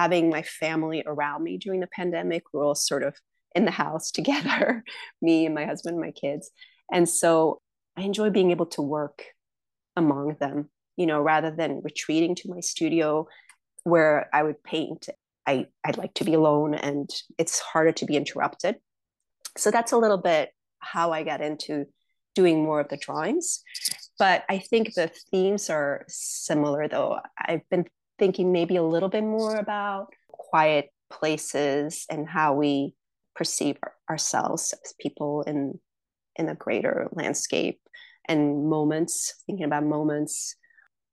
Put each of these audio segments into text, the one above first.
having my family around me during the pandemic. We we're all sort of in the house together, me and my husband, and my kids. And so I enjoy being able to work among them, you know, rather than retreating to my studio where I would paint. I, I'd like to be alone and it's harder to be interrupted. So that's a little bit how I got into doing more of the drawings. But I think the themes are similar, though. I've been thinking maybe a little bit more about quiet places and how we perceive ourselves as people in in a greater landscape and moments thinking about moments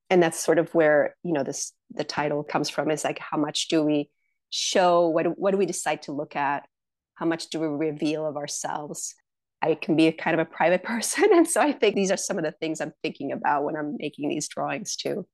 and that's sort of where you know this the title comes from is like how much do we show what what do we decide to look at how much do we reveal of ourselves I can be a kind of a private person. And so I think these are some of the things I'm thinking about when I'm making these drawings too.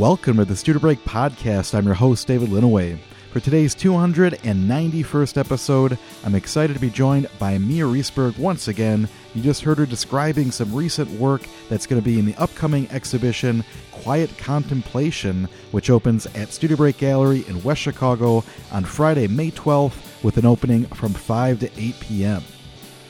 Welcome to the Studio Break Podcast. I'm your host, David Linneweh. For today's 291st episode, I'm excited to be joined by Mia Risberg once again. You just heard her describing some recent work that's going to be in the upcoming exhibition Quiet Contemplation, which opens at Studio Break Gallery in West Chicago on Friday, May 12th, with an opening from 5 to 8 p.m.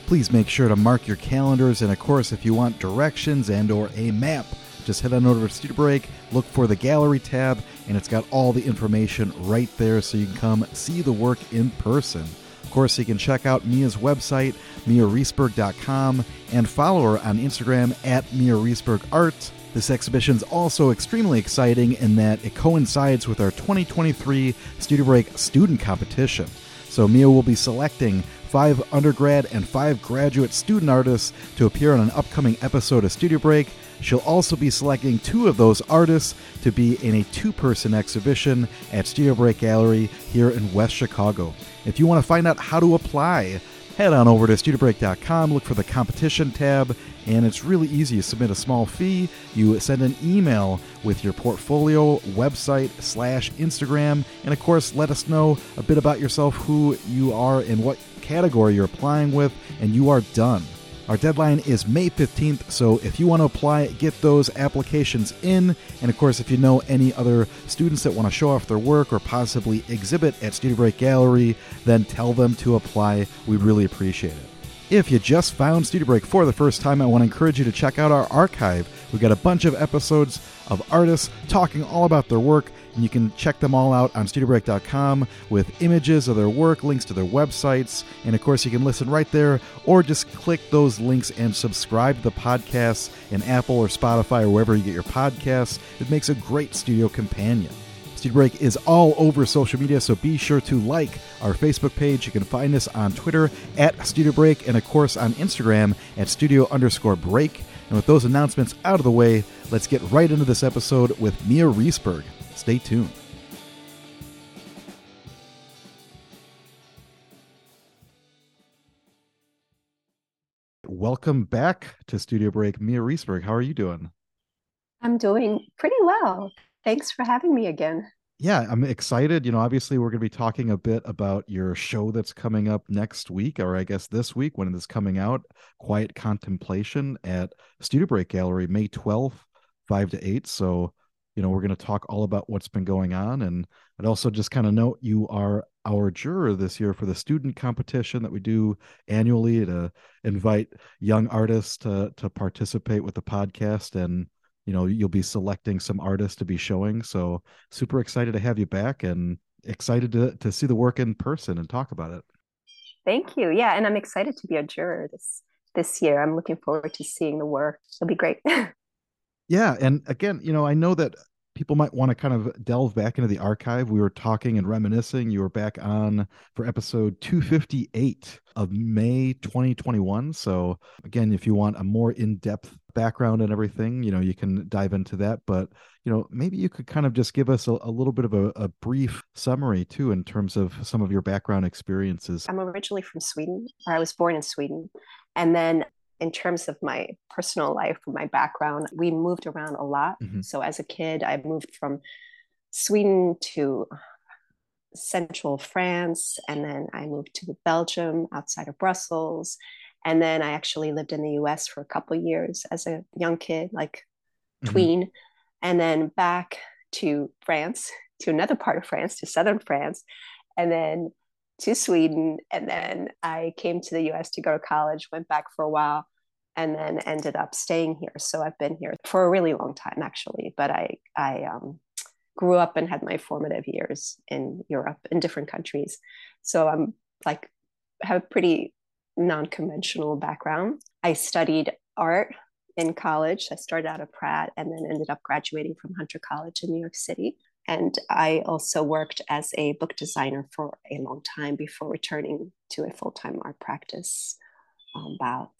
Please make sure to mark your calendars, and of course, if you want directions and or a map, just head on over to Studio Break, look for the gallery tab, and it's got all the information right there so you can come see the work in person. Of course, you can check out Mia's website, miarisberg.com, and follow her on Instagram at Mia Risberg Art. This exhibition is also extremely exciting in that it coincides with our 2023 Studio Break student competition. So, Mia will be selecting five undergrad and five graduate student artists to appear on an upcoming episode of Studio Break. She'll also be selecting two of those artists to be in a two person exhibition at Studio Break Gallery here in West Chicago. If you want to find out how to apply, head on over to studiobreak.com, look for the competition tab, and it's really easy. You submit a small fee, you send an email with your portfolio, website, slash Instagram, and of course, let us know a bit about yourself, who you are, and what category you're applying with, and you are done. Our deadline is May 15th, so if you want to apply, get those applications in. And of course, if you know any other students that want to show off their work or possibly exhibit at Studio Break Gallery, then tell them to apply. We'd really appreciate it. If you just found Studio Break for the first time, I want to encourage you to check out our archive. We've got a bunch of episodes of artists talking all about their work and you can check them all out on studiobreak.com with images of their work, links to their websites, and of course, you can listen right there or just click those links and subscribe to the podcast in Apple or Spotify or wherever you get your podcasts. It makes a great studio companion. Studio Break is all over social media, so be sure to like our Facebook page. You can find us on Twitter at Studio Break and, of course, on Instagram at Studio underscore Break. And with those announcements out of the way, let's get right into this episode with Mia Risberg. Stay tuned. Welcome back to Studio Break, Mia Risberg, How are you doing? I'm doing pretty well. Thanks for having me again. Yeah, I'm excited. You know, obviously, we're going to be talking a bit about your show that's coming up next week, or I guess this week when it is coming out Quiet Contemplation at Studio Break Gallery, May 12th, 5 to 8. So, you know, we're going to talk all about what's been going on. And I'd also just kind of note you are our juror this year for the student competition that we do annually to invite young artists to to participate with the podcast and you know you'll be selecting some artists to be showing so super excited to have you back and excited to to see the work in person and talk about it. Thank you. Yeah and i'm excited to be a juror this this year. I'm looking forward to seeing the work. It'll be great Yeah, and again, you know, I know that people might want to kind of delve back into the archive. We were talking and reminiscing. You were back on for episode 258 of May 2021. So again, if you want a more in-depth background and everything, you know, you can dive into that. But you know, maybe you could kind of just give us a, a little bit of a, a, brief summary too, in terms of some of your background experiences. I'm originally from Sweden, I was born in Sweden, and then in terms of my personal life, my background, we moved around a lot. Mm-hmm. So as a kid, I moved from Sweden to central France, and then I moved to Belgium outside of Brussels. And then I actually lived in the US for a couple years as a young kid, like mm-hmm. tween, and then back to France, to another part of France, to southern France, and then to Sweden. And then I came to the US to go to college, went back for a while, and then ended up staying here. So I've been here for a really long time, actually. But I, I um, grew up and had my formative years in Europe in different countries. So I'm like, have a pretty non conventional background. I studied art in college. I started out at Pratt and then ended up graduating from Hunter College in New York City. And I also worked as a book designer for a long time before returning to a full time art practice um, about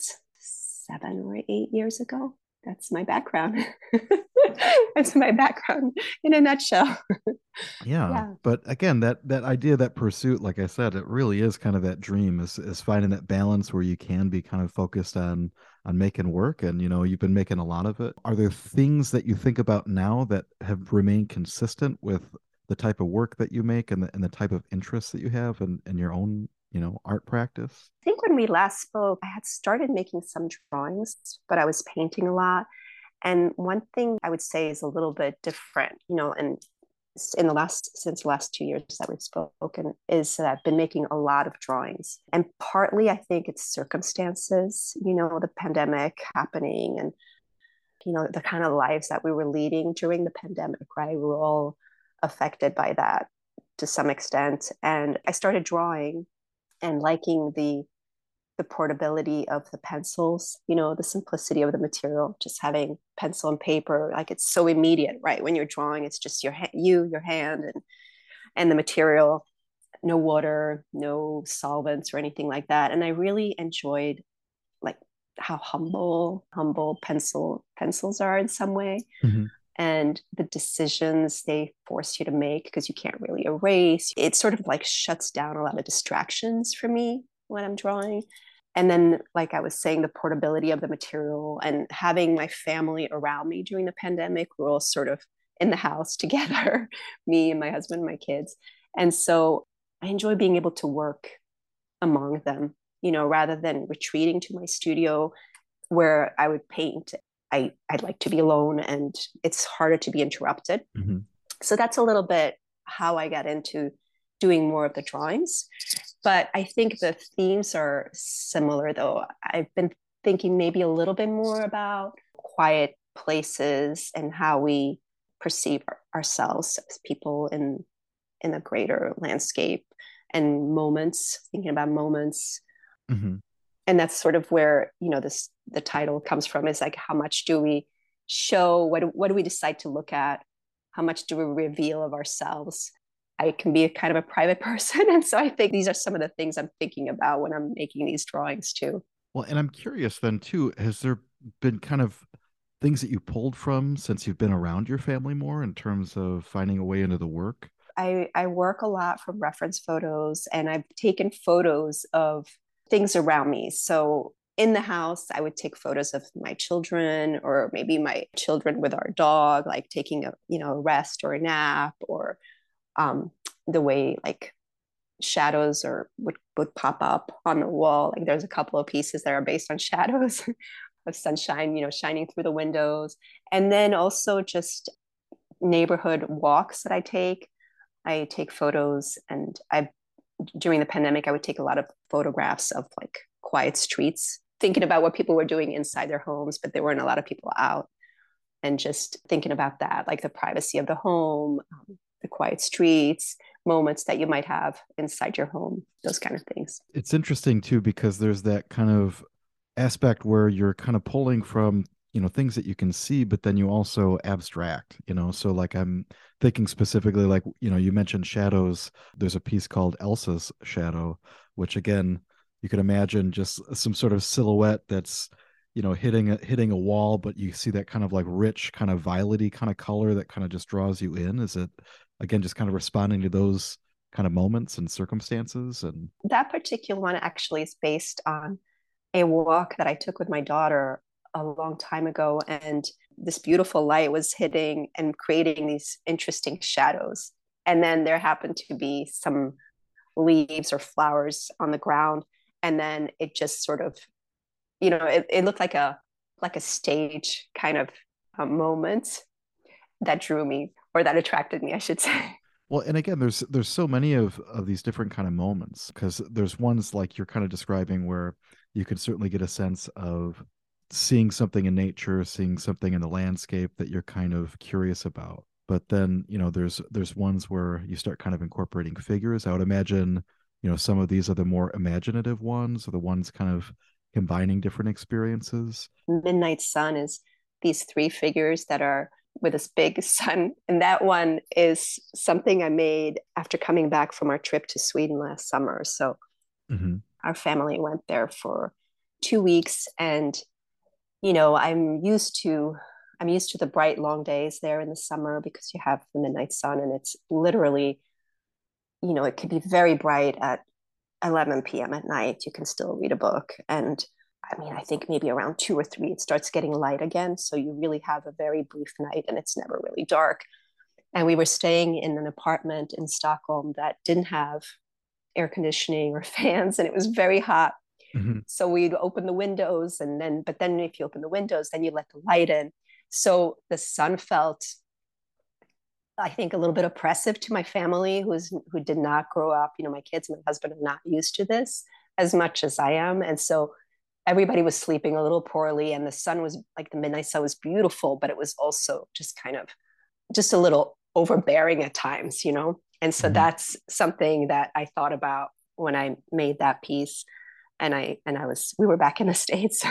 seven or eight years ago. That's my background. That's my background in a nutshell. yeah, yeah, But again, that that idea, that pursuit, like I said, it really is kind of that dream is is finding that balance where you can be kind of focused on on making work and you know you've been making a lot of it are there things that you think about now that have remained consistent with the type of work that you make and the, and the type of interests that you have in, in your own you know art practice i think when we last spoke i had started making some drawings but i was painting a lot and one thing i would say is a little bit different you know and in the last since the last two years that we've spoken is that I've been making a lot of drawings. And partly I think it's circumstances, you know, the pandemic happening and you know, the kind of lives that we were leading during the pandemic, right? We were all affected by that to some extent. And I started drawing and liking the the portability of the pencils, you know, the simplicity of the material, just having pencil and paper, like it's so immediate, right? When you're drawing, it's just your ha- you, your hand, and and the material, no water, no solvents or anything like that. And I really enjoyed like how humble, humble pencil pencils are in some way. Mm-hmm. And the decisions they force you to make because you can't really erase. It sort of like shuts down a lot of distractions for me when I'm drawing and then like i was saying the portability of the material and having my family around me during the pandemic we are all sort of in the house together me and my husband and my kids and so i enjoy being able to work among them you know rather than retreating to my studio where i would paint i i'd like to be alone and it's harder to be interrupted mm-hmm. so that's a little bit how i got into doing more of the drawings. But I think the themes are similar, though. I've been thinking maybe a little bit more about quiet places and how we perceive ourselves as people in in a greater landscape and moments thinking about moments mm-hmm. and that's sort of where you know this the title comes from is like how much do we show what what do we decide to look at how much do we reveal of ourselves I can be a kind of a private person. And so I think these are some of the things I'm thinking about when I'm making these drawings too. Well, and I'm curious then too, has there been kind of things that you pulled from since you've been around your family more in terms of finding a way into the work? I, I work a lot from reference photos and I've taken photos of things around me. So in the house, I would take photos of my children or maybe my children with our dog, like taking a, you know, a rest or a nap or um, the way like shadows or would, would pop up on the wall. Like there's a couple of pieces that are based on shadows of sunshine, you know, shining through the windows. And then also just neighborhood walks that I take. I take photos and I during the pandemic I would take a lot of photographs of like quiet streets, thinking about what people were doing inside their homes, but there weren't a lot of people out. And just thinking about that, like the privacy of the home, um, the quiet streets, moments that you might have inside your home, those kind of things. It's interesting too because there's that kind of aspect where you're kind of pulling from you know things that you can see but then you also abstract you know so like i'm thinking specifically like you know you mentioned shadows there's a piece called elsa's shadow which again you could imagine just some sort of silhouette that's you know hitting a hitting a wall but you see that kind of like rich kind of violety kind of color that kind of just draws you in. Is it again just kind of responding to those kind of moments and circumstances and that particular one actually is based on a walk that i took with my daughter a long time ago and this beautiful light was hitting and creating these interesting shadows. And then there happened to be some leaves or flowers on the ground and then it just sort of you know it, it looked like a like a stage kind of uh, moments that drew me or that attracted me, I should say. Well, and again, there's there's so many of of these different kind of moments because there's ones like you're kind of describing where you can certainly get a sense of seeing something in nature, seeing something in the landscape that you're kind of curious about. But then, you know, there's there's ones where you start kind of incorporating figures. I would imagine, you know, some of these are the more imaginative ones or the ones kind of combining different experiences. Midnight Sun is these three figures that are with this big sun. And that one is something I made after coming back from our trip to Sweden last summer. So mm-hmm. our family went there for two weeks. And, you know, I'm used to I'm used to the bright long days there in the summer because you have the midnight sun and it's literally, you know, it could be very bright at 11 p.m. at night. You can still read a book. And I mean, I think maybe around two or three, it starts getting light again. So you really have a very brief night and it's never really dark. And we were staying in an apartment in Stockholm that didn't have air conditioning or fans, and it was very hot. Mm-hmm. So we'd open the windows, and then, but then if you open the windows, then you let the light in. So the sun felt, I think, a little bit oppressive to my family, who's who did not grow up. You know, my kids and my husband are not used to this as much as I am, and so everybody was sleeping a little poorly and the sun was like the midnight sun was beautiful but it was also just kind of just a little overbearing at times you know and so mm-hmm. that's something that i thought about when i made that piece and i and i was we were back in the states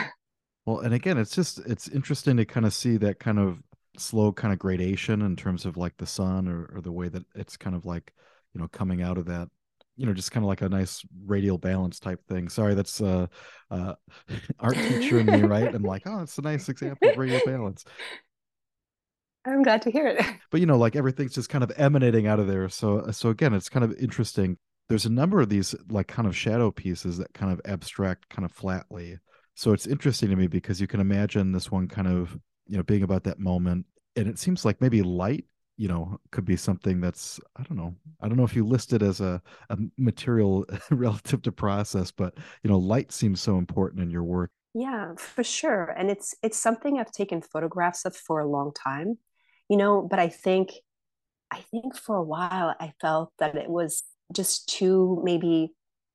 well and again it's just it's interesting to kind of see that kind of slow kind of gradation in terms of like the sun or, or the way that it's kind of like you know coming out of that you know just kind of like a nice radial balance type thing. Sorry that's uh uh art teacher in me right? I'm like oh it's a nice example of radial balance. I'm glad to hear it. But you know like everything's just kind of emanating out of there. So so again it's kind of interesting. There's a number of these like kind of shadow pieces that kind of abstract kind of flatly. So it's interesting to me because you can imagine this one kind of you know being about that moment and it seems like maybe light you know could be something that's i don't know i don't know if you list it as a, a material relative to process but you know light seems so important in your work yeah for sure and it's it's something i've taken photographs of for a long time you know but i think i think for a while i felt that it was just too maybe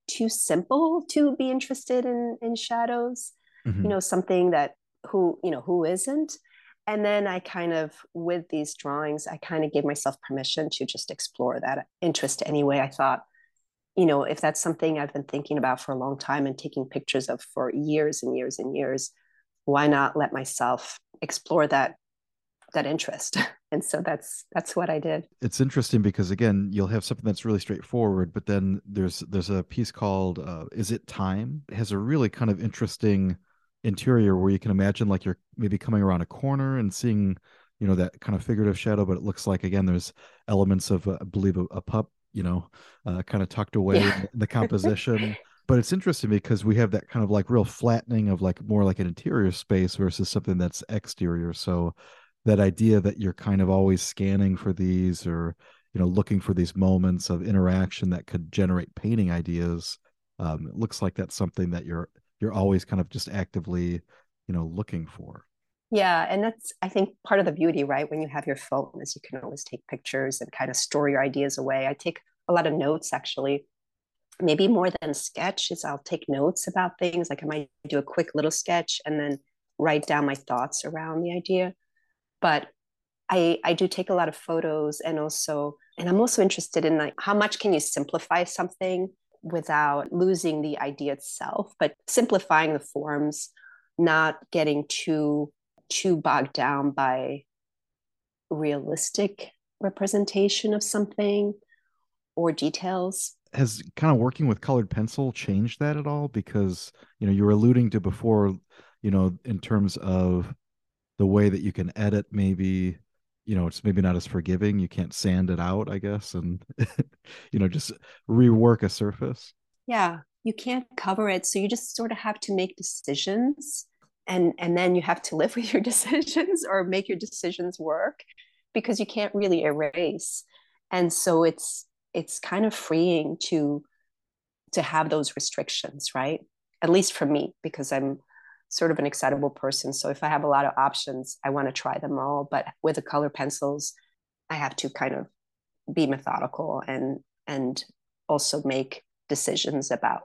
too simple to be interested in in shadows mm-hmm. you know something that who you know who isn't and then i kind of with these drawings i kind of gave myself permission to just explore that interest anyway. I thought you know if that's something i've been thinking about for a long time and taking pictures of for years and years and years why not let myself explore that that interest? And so that's that's what i did. It's interesting because again you'll have something that's really straightforward but then there's there's a piece called uh, is it time? It has a really kind of interesting interior where you can imagine like you're maybe coming around a corner and seeing you know that kind of figurative shadow but it looks like again there's elements of uh, i believe a, a, pup you know uh, kind of tucked away yeah. in the composition but it's interesting because we have that kind of like real flattening of like more like an interior space versus something that's exterior so that idea that you're kind of always scanning for these or you know looking for these moments of interaction that could generate painting ideas um, it looks like that's something that you're you're always kind of just actively you know looking for. Yeah and that's i think part of the beauty right when you have your phone is you can always take pictures and kind of store your ideas away. I take a lot of notes actually. Maybe more than sketch is i'll take notes about things like i might do a quick little sketch and then write down my thoughts around the idea. But i i do take a lot of photos and also and i'm also interested in like how much can you simplify something without losing the idea itself, but simplifying the forms, not getting too too bogged down by realistic representation of something or details. Has kind of working with colored pencil changed that at all? Because you know you were alluding to before, you know, in terms of the way that you can edit maybe you know it's maybe not as forgiving you can't sand it out i guess and you know just rework a surface. Yeah you can't cover it so you just sort of have to make decisions and and then you have to live with your decisions or make your decisions work because you can't really erase. And so it's it's kind of freeing to to have those restrictions right? At least for me because i'm sort of an excitable person. So if I have a lot of options, I want to try them all. But with the color pencils, I have to kind of be methodical and and also make decisions about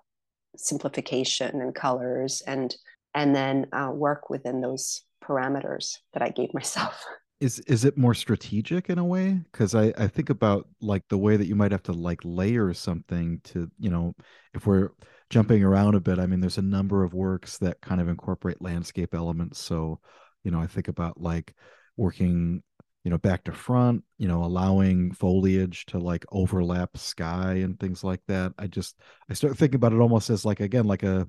simplification and colors and and then uh, work within those parameters that I gave myself. Is is it more strategic in a way? Because I I think about like the way that you might have to like layer something to you know if we're jumping around a bit. I mean, there's a number of works that kind of incorporate landscape elements. So you know I think about like working you know back to front you know allowing foliage to like overlap sky and things like that i just i start thinking about it almost as like again like a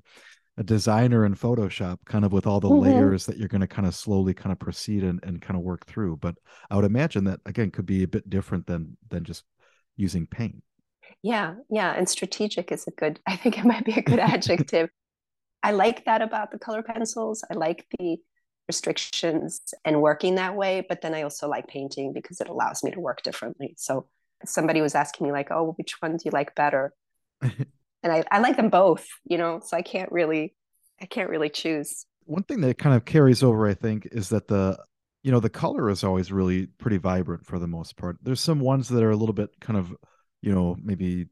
a designer in photoshop kind of with all the mm-hmm. layers that you're going to kind of slowly kind of proceed and, and kind of work through but i would imagine that again could be a bit different than than just using paint yeah yeah and strategic is a good i think it might be a good adjective. I like that about the color pencils. I like the restrictions and working that way but then i also like painting because it allows me to work differently. So somebody was asking me like oh which one do you like better? And I, I like them both you know so i can't really i can't really choose. One thing that kind of carries over i think is that the you know the color is always really pretty vibrant for the most part. There's some ones that are a little bit kind of you know maybe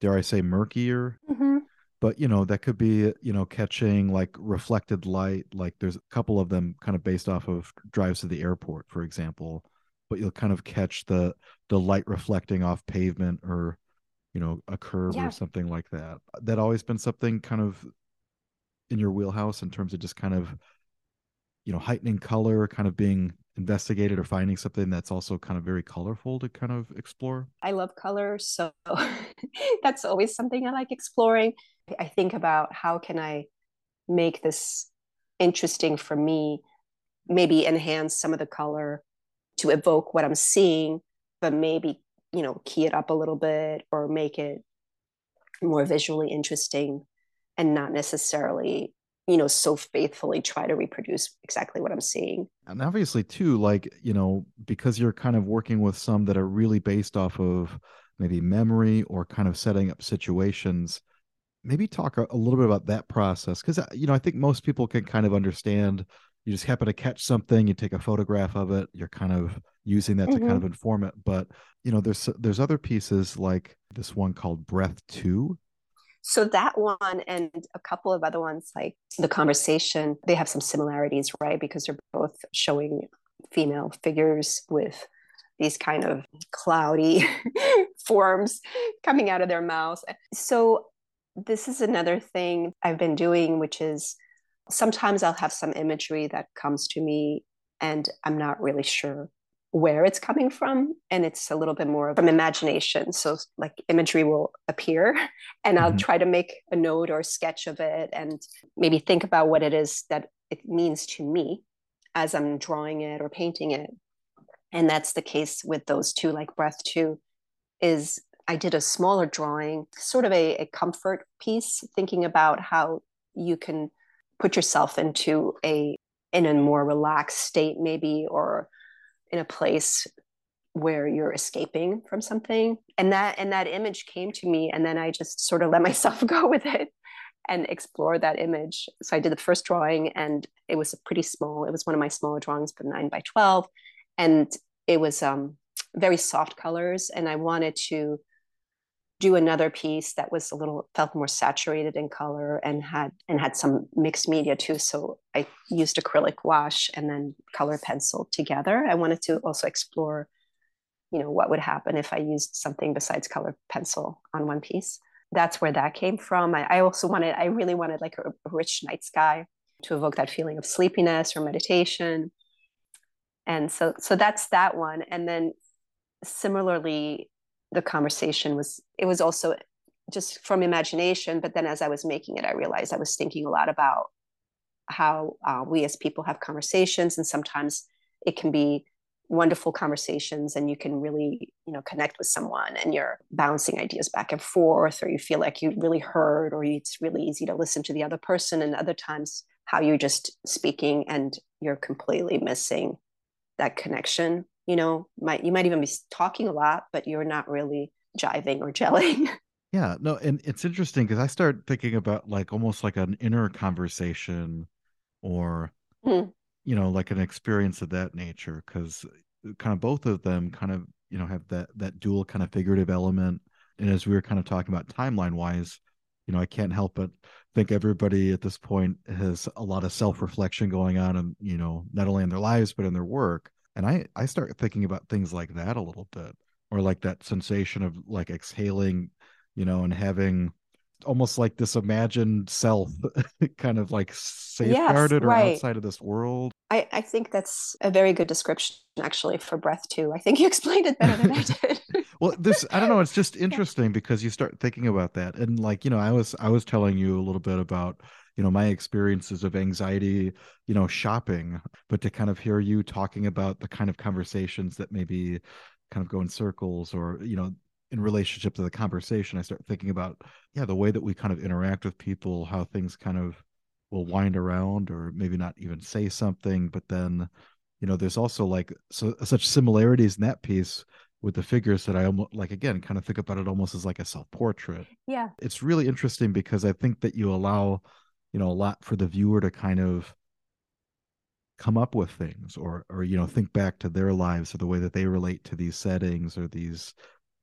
dare i say murkier. Mm-hmm. But you know that could be you know catching like reflected light. Like there's a couple of them kind of based off of drives to the airport for example. But you'll kind of catch the the light reflecting off pavement or you know a curve yeah. or something like that. That always been something kind of in your wheelhouse in terms of just kind of you know heightening color kind of being investigated or finding something that's also kind of very colorful to kind of explore? I love color so that's always something i like exploring. I think about how can I make this interesting for me, maybe enhance some of the color to evoke what I'm seeing, but maybe, you know, key it up a little bit or make it more visually interesting and not necessarily you know so faithfully try to reproduce exactly what i'm seeing and obviously too like you know because you're kind of working with some that are really based off of maybe memory or kind of setting up situations maybe talk a, a little bit about that process because uh, you know i think most people can kind of understand you just happen to catch something you take a photograph of it you're kind of using that mm-hmm. to kind of mm-hmm. inform it but you know there's there's other pieces like this one called breath 2 so that one and a couple of other ones like the conversation they have some similarities right? Because they're both showing female figures with these kind of cloudy forms coming out of their mouths. So this is another thing I've been doing, which is sometimes I'll have some imagery that comes to me and I'm not really sure where it's coming from. And it's a little bit more from imagination. So, like, imagery will appear and I'll mm-hmm. try to make a note or a sketch of it and maybe think about what it is that it means to me as I'm drawing it or painting it. And that's the case with those two, like Breath 2 is I did a smaller drawing, sort of a, a comfort piece, thinking about how you can put yourself into a in a more relaxed state, maybe, or in a place where you're escaping from something. And that and that image came to me, and then I just sort of let myself go with it and explore that image. So I did the first drawing, and it was pretty small. It was one of my smaller drawings, but nine by twelve, and it was um, very soft colors, and I wanted to do another piece that was a little felt more saturated in color and had and had some mixed media too. So i used acrylic wash and then color pencil together. I wanted to also explore you know what would happen if i used something besides color pencil on one piece. That's where that came from. I, I also wanted i really wanted like a, a rich night sky to evoke that feeling of sleepiness or meditation. And so so that's that one. And then similarly the conversation was it was also just from imagination but then as i was making it i realized i was thinking a lot about how uh, we as people have conversations and sometimes it can be wonderful conversations and you can really you know connect with someone and you're bouncing ideas back and forth or you feel like you really heard or it's really easy to listen to the other person and other times how you're just speaking and you're completely missing that connection you know might you might even be talking a lot but you're not really jiving or gelling. Yeah no and it's interesting because i start thinking about like almost like an inner conversation or Mm. you know like an experience of that nature because kind of both of them kind of you know have that that dual kind of figurative element. And as we were kind of talking about timeline wise you know i can't help but think everybody at this point has a lot of self-reflection going on and you know not only in their lives but in their work and i i start thinking about things like that a little bit or like that sensation of like exhaling you know and having almost like this imagined self mm-hmm. kind of like safeguarded or right. outside of this world I, I think that's a very good description actually for breath 2. I think you explained it better than I did. well this i don't know it's just interesting because you start thinking about that and like you know i was i was telling you a little bit about you know my experiences of anxiety you know shopping but to kind of hear you talking about the kind of conversations that maybe kind of go in circles or you know in relationship to the conversation i start thinking about yeah the way that we kind of interact with people how things kind of will wind around or maybe not even say something but then you know there's also like so such similarities in that piece with the figures that i almost like again kind of think about it almost as like a self-portrait. Yeah. It's really interesting because i think that you allow you know a lot for the viewer to kind of come up with things or or you know think back to their lives or the way that they relate to these settings or these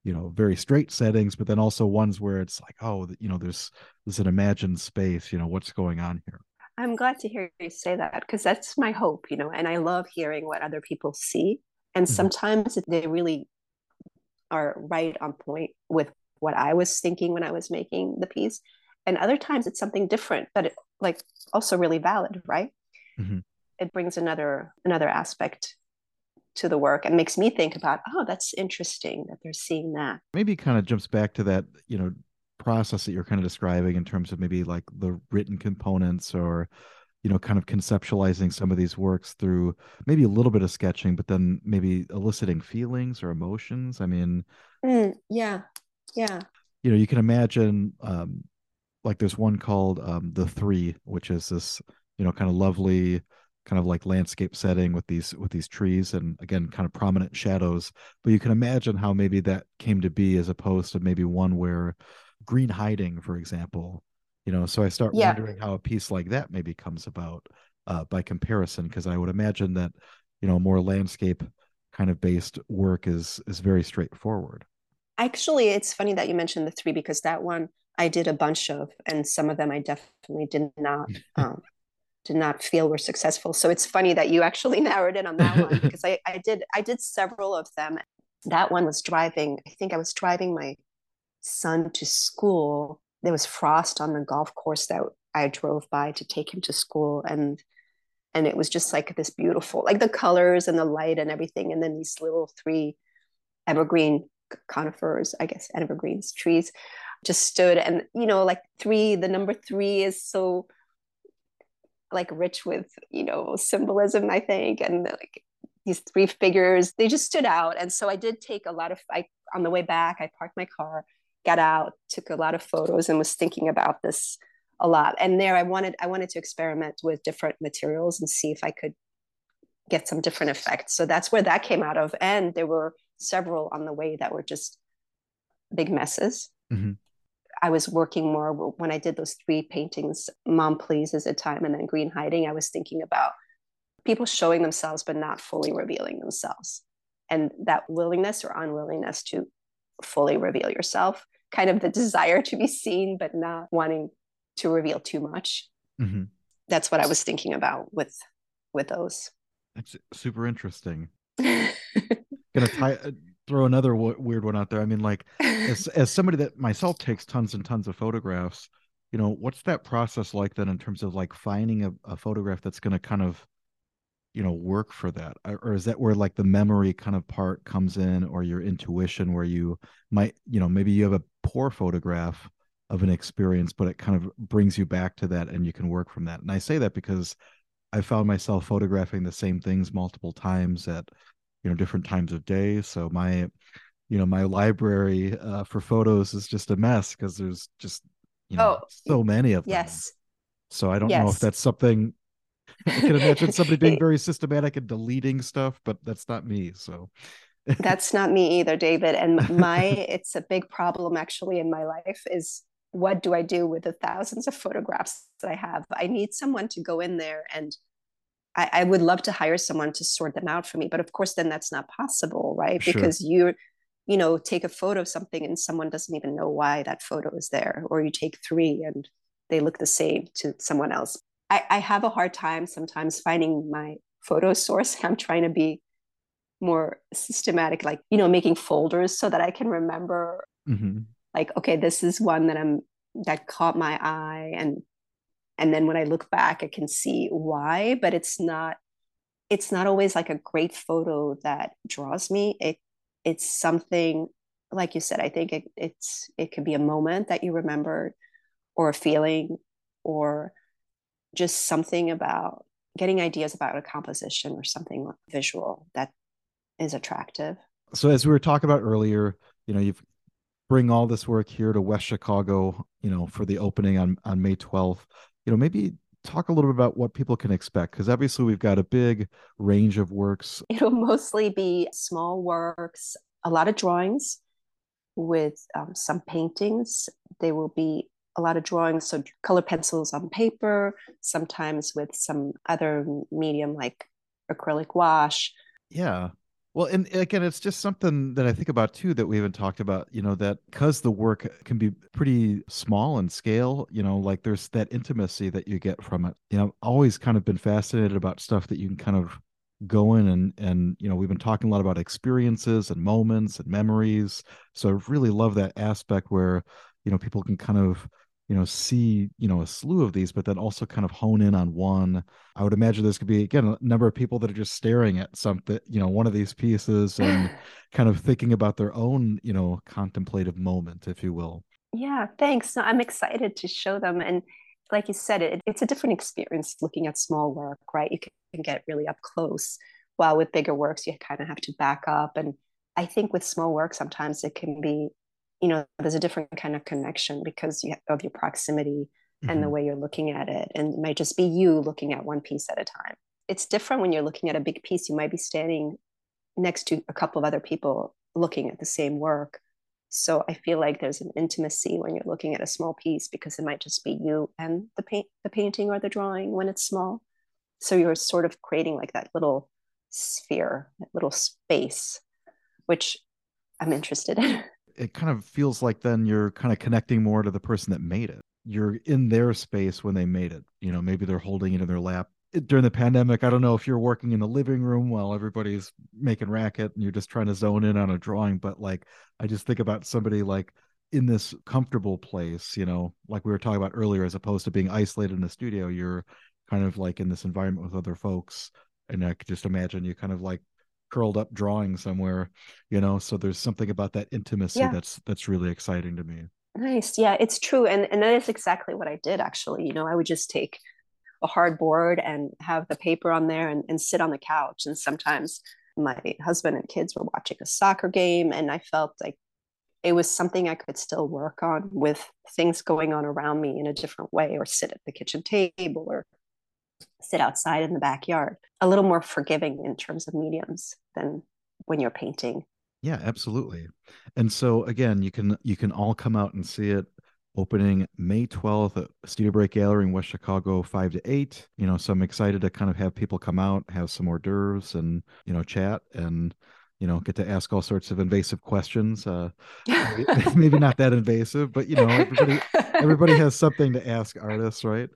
you know very straight settings but then also ones where it's like oh you know there's there's an imagined space you know what's going on here I'm glad to hear you say that because that's my hope, you know, and I love hearing what other people see. And Mhm. sometimes they really are right on point with what I was thinking when I was making the piece. And other times it's something different, but it, like also really valid, right? Mhm. It brings another another aspect to the work and makes me think about, oh, that's interesting that they're seeing that. maybe kind of jumps back to that you know process that you're kind of describing in terms of maybe like the written components or you know kind of conceptualizing some of these works through maybe a little bit of sketching but then maybe eliciting feelings or emotions i mean Mm, yeah. Yeah. you know you can imagine um like there's one called um the three which is this you know kind of lovely kind of like landscape setting with these with these trees and again kind of prominent shadows. But you can imagine how maybe that came to be as opposed to maybe one where green hiding for example you know? So i start Yeah. wondering how a piece like that maybe comes about uh by comparison because i would imagine that you know more landscape kind of based work is is very straightforward. Actually, it's funny that you mentioned the three because that one I did a bunch of, and some of them I definitely did not um, did not feel were successful. So it's funny that you actually narrowed in on that one because I, I did I did several of them. That one was driving. I think I was driving my son to school. There was frost on the golf course that I drove by to take him to school, and and it was just like this beautiful, like the colors and the light and everything, and then these little three evergreen conifers, I guess, evergreens trees just stood. And, you know, like three, the number three is so like rich with, you know, symbolism, I think. And like these three figures, they just stood out. And so I did take a lot of, I, on the way back, I parked my car, got out, took a lot of photos and was thinking about this a lot. And there I wanted, I wanted to experiment with different materials and see if I could get some different effects. So that's where that came out of. And there were several on the way that were just big messes. Mhm. I was working more when I did those three paintings, Mom Pleases a Time and then Green Hiding. I was thinking about people showing themselves but not fully revealing themselves. And that willingness or unwillingness to fully reveal yourself, kind of the desire to be seen but not wanting to reveal too much. Mhm. That's what I was thinking about with with those. That's super interesting. Gonna tie, uh, throw another w- weird one out there. I mean, like as as somebody that myself takes tons and tons of photographs, you know, what's that process like then in terms of like finding a, a photograph that's gonna kind of, you know, work for that, or or is that where like the memory kind of part comes in, or your intuition, where you might, you know, maybe you have a poor photograph of an experience, but it kind of brings you back to that, and you can work from that. And I say that because I found myself photographing the same things multiple times at you know different times of day. So my you know my library uh, for photos is just a mess because there's just you know Oh, so many of them. yes. So I don't know if that's something I can imagine somebody being very systematic and deleting stuff, but that's not me. So That's not me either, David. And my, it's a big problem actually in my life is what do I do with the thousands of photographs that I have? I need someone to go in there and I, I, would love to hire someone to sort them out for me. But of course, then that's not possible, right? Sure. Because you, you know, take a photo of something and someone doesn't even know why that photo is there. Or you take three and they look the same to someone else. I, I have a hard time sometimes finding my photo source. I'm trying to be more systematic, like, you know, making folders so that I can remember mm-hmm like okay this is one that i'm that caught my eye and and then when i look back i can see why but it's not it's not always like a great photo that draws me it it's something like you said i think it, it's it could be a moment that you remember or a feeling or just something about getting ideas about a composition or something visual that is attractive so as we were talking about earlier you know you've bring all this work here to West Chicago, you know, for the opening on on May 12th. You know, maybe talk a little bit about what people can expect because obviously we've got a big range of works. It'll mostly be small works, a lot of drawings with um, some paintings. There will be a lot of drawings, so color pencils on paper, sometimes with some other medium like acrylic wash. Yeah. Well, and again, it's just something that I think about too that we haven't talked about, you know, that because the work can be pretty small in scale, you know, like there's that intimacy that you get from it. You know, I've always kind of been fascinated about stuff that you can kind of go in and and you know we've been talking a lot about experiences and moments and memories so i really love that aspect where you know people can kind of you know see you know a slew of these but then also kind of hone in on one. I would imagine this could be again a number of people that are just staring at something you know one of these pieces and kind of thinking about their own you know contemplative moment if you will. Yeah thanks. No, i'm excited to show them and like you said it, it's a different experience looking at small work right? You can get really up close while with bigger works you kind of have to back up and i think with small work sometimes it can be you know there's a different kind of connection because you have, of your proximity mm-hmm. and the mm-hmm. way you're looking at it and it might just be you looking at one piece at a time it's different when you're looking at a big piece you might be standing next to a couple of other people looking at the same work so i feel like there's an intimacy when you're looking at a small piece because it might just be you and the paint the painting or the drawing when it's small so you're sort of creating like that little sphere that little space which i'm interested in it kind of feels like then you're kind of connecting more to the person that made it. You're in their space when they made it. You know, maybe they're holding it in their lap. During the pandemic, I don't know if you're working in the living room while everybody's making racket and you're just trying to zone in on a drawing, but like I just think about somebody like in this comfortable place, you know, like we were talking about earlier, as opposed to being isolated in the studio, you're kind of like in this environment with other folks. And I could just imagine you kind of like curled up drawing somewhere you know so there's something about that intimacy yeah. that's that's really exciting to me nice yeah it's true and and that is exactly what i did actually you know i would just take a hard board and have the paper on there and, and sit on the couch and sometimes my husband and kids were watching a soccer game and i felt like it was something i could still work on with things going on around me in a different way or sit at the kitchen table or sit outside in the backyard a little more forgiving in terms of mediums than when you're painting yeah absolutely and so again you can you can all come out and see it opening May 12th at Studio Break Gallery in West Chicago, 5 to 8. You know, so I'm excited to kind of have people come out, have some hors d'oeuvres and, you know, chat and, you know, get to ask all sorts of invasive questions. Uh, maybe not that invasive, but, you know, everybody, everybody has something to ask artists, right?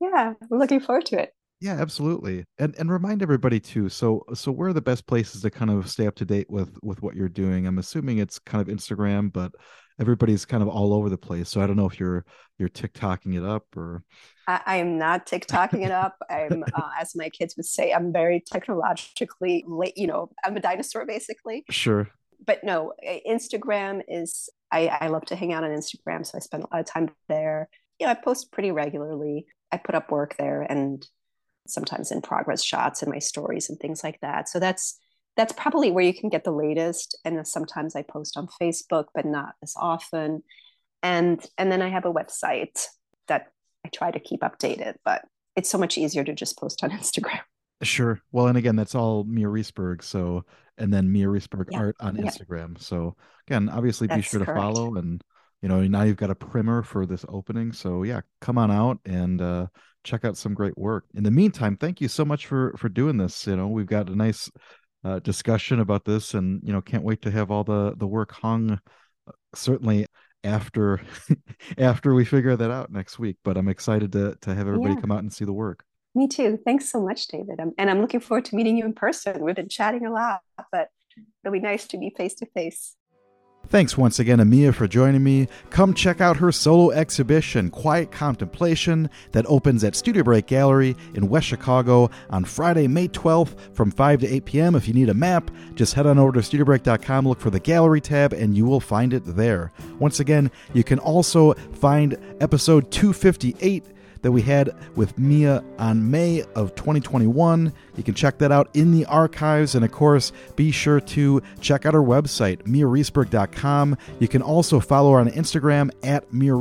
Yeah, I'm looking forward to it. Yeah, absolutely. And and remind everybody too. So so where are the best places to kind of stay up to date with with what you're doing? I'm assuming it's kind of Instagram, but everybody's kind of all over the place. So I don't know if you're you're TikToking it up or I, I am not TikToking it up. I'm uh, as my kids would say, I'm very technologically late, you know, I'm a dinosaur basically. Sure. But no, Instagram is I, I love to hang out on Instagram. So I spend a lot of time there. You know, I post pretty regularly. I put up work there and sometimes in progress shots and my stories and things like that. So that's that's probably where you can get the latest. And sometimes I post on Facebook, but not as often. And and then I have a website that I try to keep updated, but it's so much easier to just post on Instagram. Sure. Well, and again, that's all Mia Risberg. So, and then Mia Risberg yeah. art on yeah. Instagram. So, again, obviously, that's be sure to follow and you know, now you've got a primer for this opening. So yeah, come on out and uh, check out some great work. In the meantime, thank you so much for for doing this. You know, we've got a nice uh, discussion about this, and you know, can't wait to have all the the work hung. Uh, certainly after after we figure that out next week. But I'm excited to to have everybody yeah. come out and see the work. Me too. Thanks so much, David. I'm, and I'm looking forward to meeting you in person. We've been chatting a lot, but it'll be nice to be face to face. Thanks once again, Amia, for joining me. Come check out her solo exhibition, Quiet Contemplation, that opens at Studio Break Gallery in West Chicago on Friday, May 12th from 5 to 8 p.m. If you need a map, just head on over to studiobreak.com, look for the gallery tab, and you will find it there. Once again, you can also find episode 258 that we had with Mia on May of 2021. You can check that out in the archives. And of course, be sure to check out our website, miarisberg.com. You can also follow her on Instagram at Mia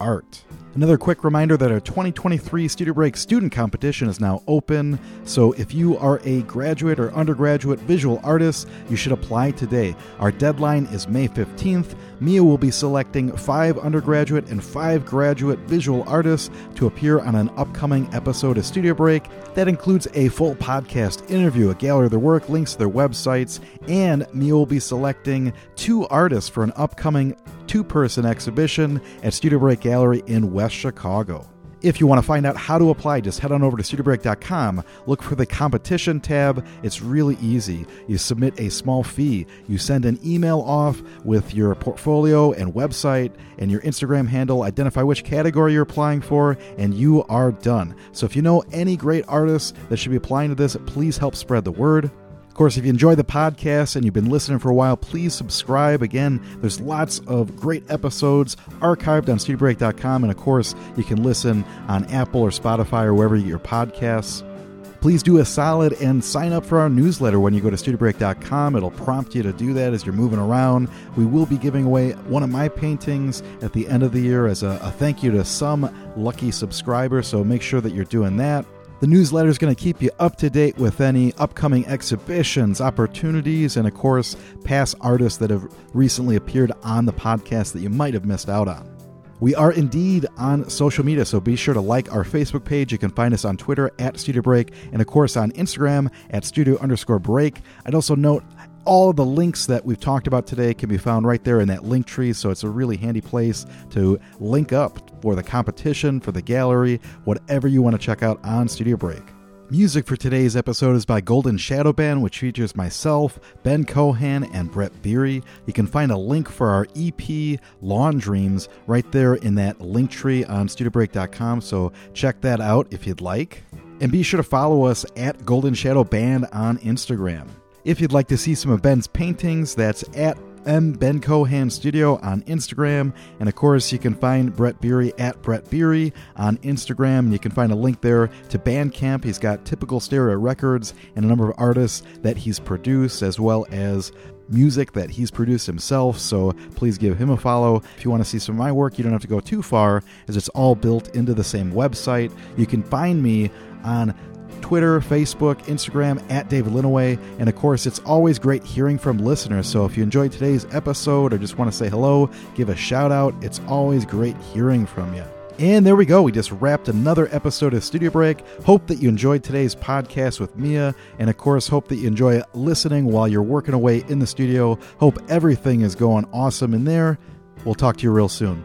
Art. Another quick reminder that our 2023 Studio Break student competition is now open. So if you are a graduate or undergraduate visual artist, you should apply today. Our deadline is May 15th. Mia will be selecting five undergraduate and five graduate visual artists to appear on an upcoming episode of Studio Break. That includes a full podcast interview, a gallery of their work, links to their websites, and Mia will be selecting two artists for an upcoming two person exhibition at Studio Break Gallery in West Chicago. If you want to find out how to apply, just head on over to studiobreak.com, look for the competition tab. It's really easy. You submit a small fee, you send an email off with your portfolio and website and your Instagram handle, identify which category you're applying for, and you are done. So if you know any great artists that should be applying to this, please help spread the word. Of course, if you enjoy the podcast and you've been listening for a while, please subscribe. Again, there's lots of great episodes archived on studiobreak.com. And of course, you can listen on Apple or Spotify or wherever you get your podcasts. Please do a solid and sign up for our newsletter when you go to studiobreak.com. It'll prompt you to do that as you're moving around. We will be giving away one of my paintings at the end of the year as a, a thank you to some lucky subscriber, So make sure that you're doing that. The newsletter is going to keep you up to date with any upcoming exhibitions, opportunities, and of course, past artists that have recently appeared on the podcast that you might have missed out on. We are indeed on social media, so be sure to like our Facebook page. You can find us on Twitter at Studio Break, and of course on Instagram at Studio underscore Break. I'd also note all the links that we've talked about today can be found right there in that link tree, so it's a really handy place to link up for the competition, for the gallery, whatever you want to check out on Studio Break. Music for today's episode is by Golden Shadow Band, which features myself, Ben Cohan, and Brett Beery. You can find a link for our EP, Lawn Dreams, right there in that link tree on studiobreak.com, so check that out if you'd like. And be sure to follow us at Golden Shadow Band on Instagram. If you'd like to see some of Ben's paintings, that's at M Ben Cohan Studio on Instagram. And of course, you can find Brett Beery at Brett Beery on Instagram. And You can find a link there to Bandcamp. He's got typical stereo records and a number of artists that he's produced, as well as music that he's produced himself. So please give him a follow. If you want to see some of my work, you don't have to go too far, as it's all built into the same website. You can find me on Twitter, Facebook, Instagram at David Linneweh. And of course, it's always great hearing from listeners. So if you enjoyed today's episode or just want to say hello, give a shout out. It's always great hearing from you. And there we go. We just wrapped another episode of Studio Break. Hope that you enjoyed today's podcast with Mia. And of course, hope that you enjoy listening while you're working away in the studio. Hope everything is going awesome in there. We'll talk to you real soon.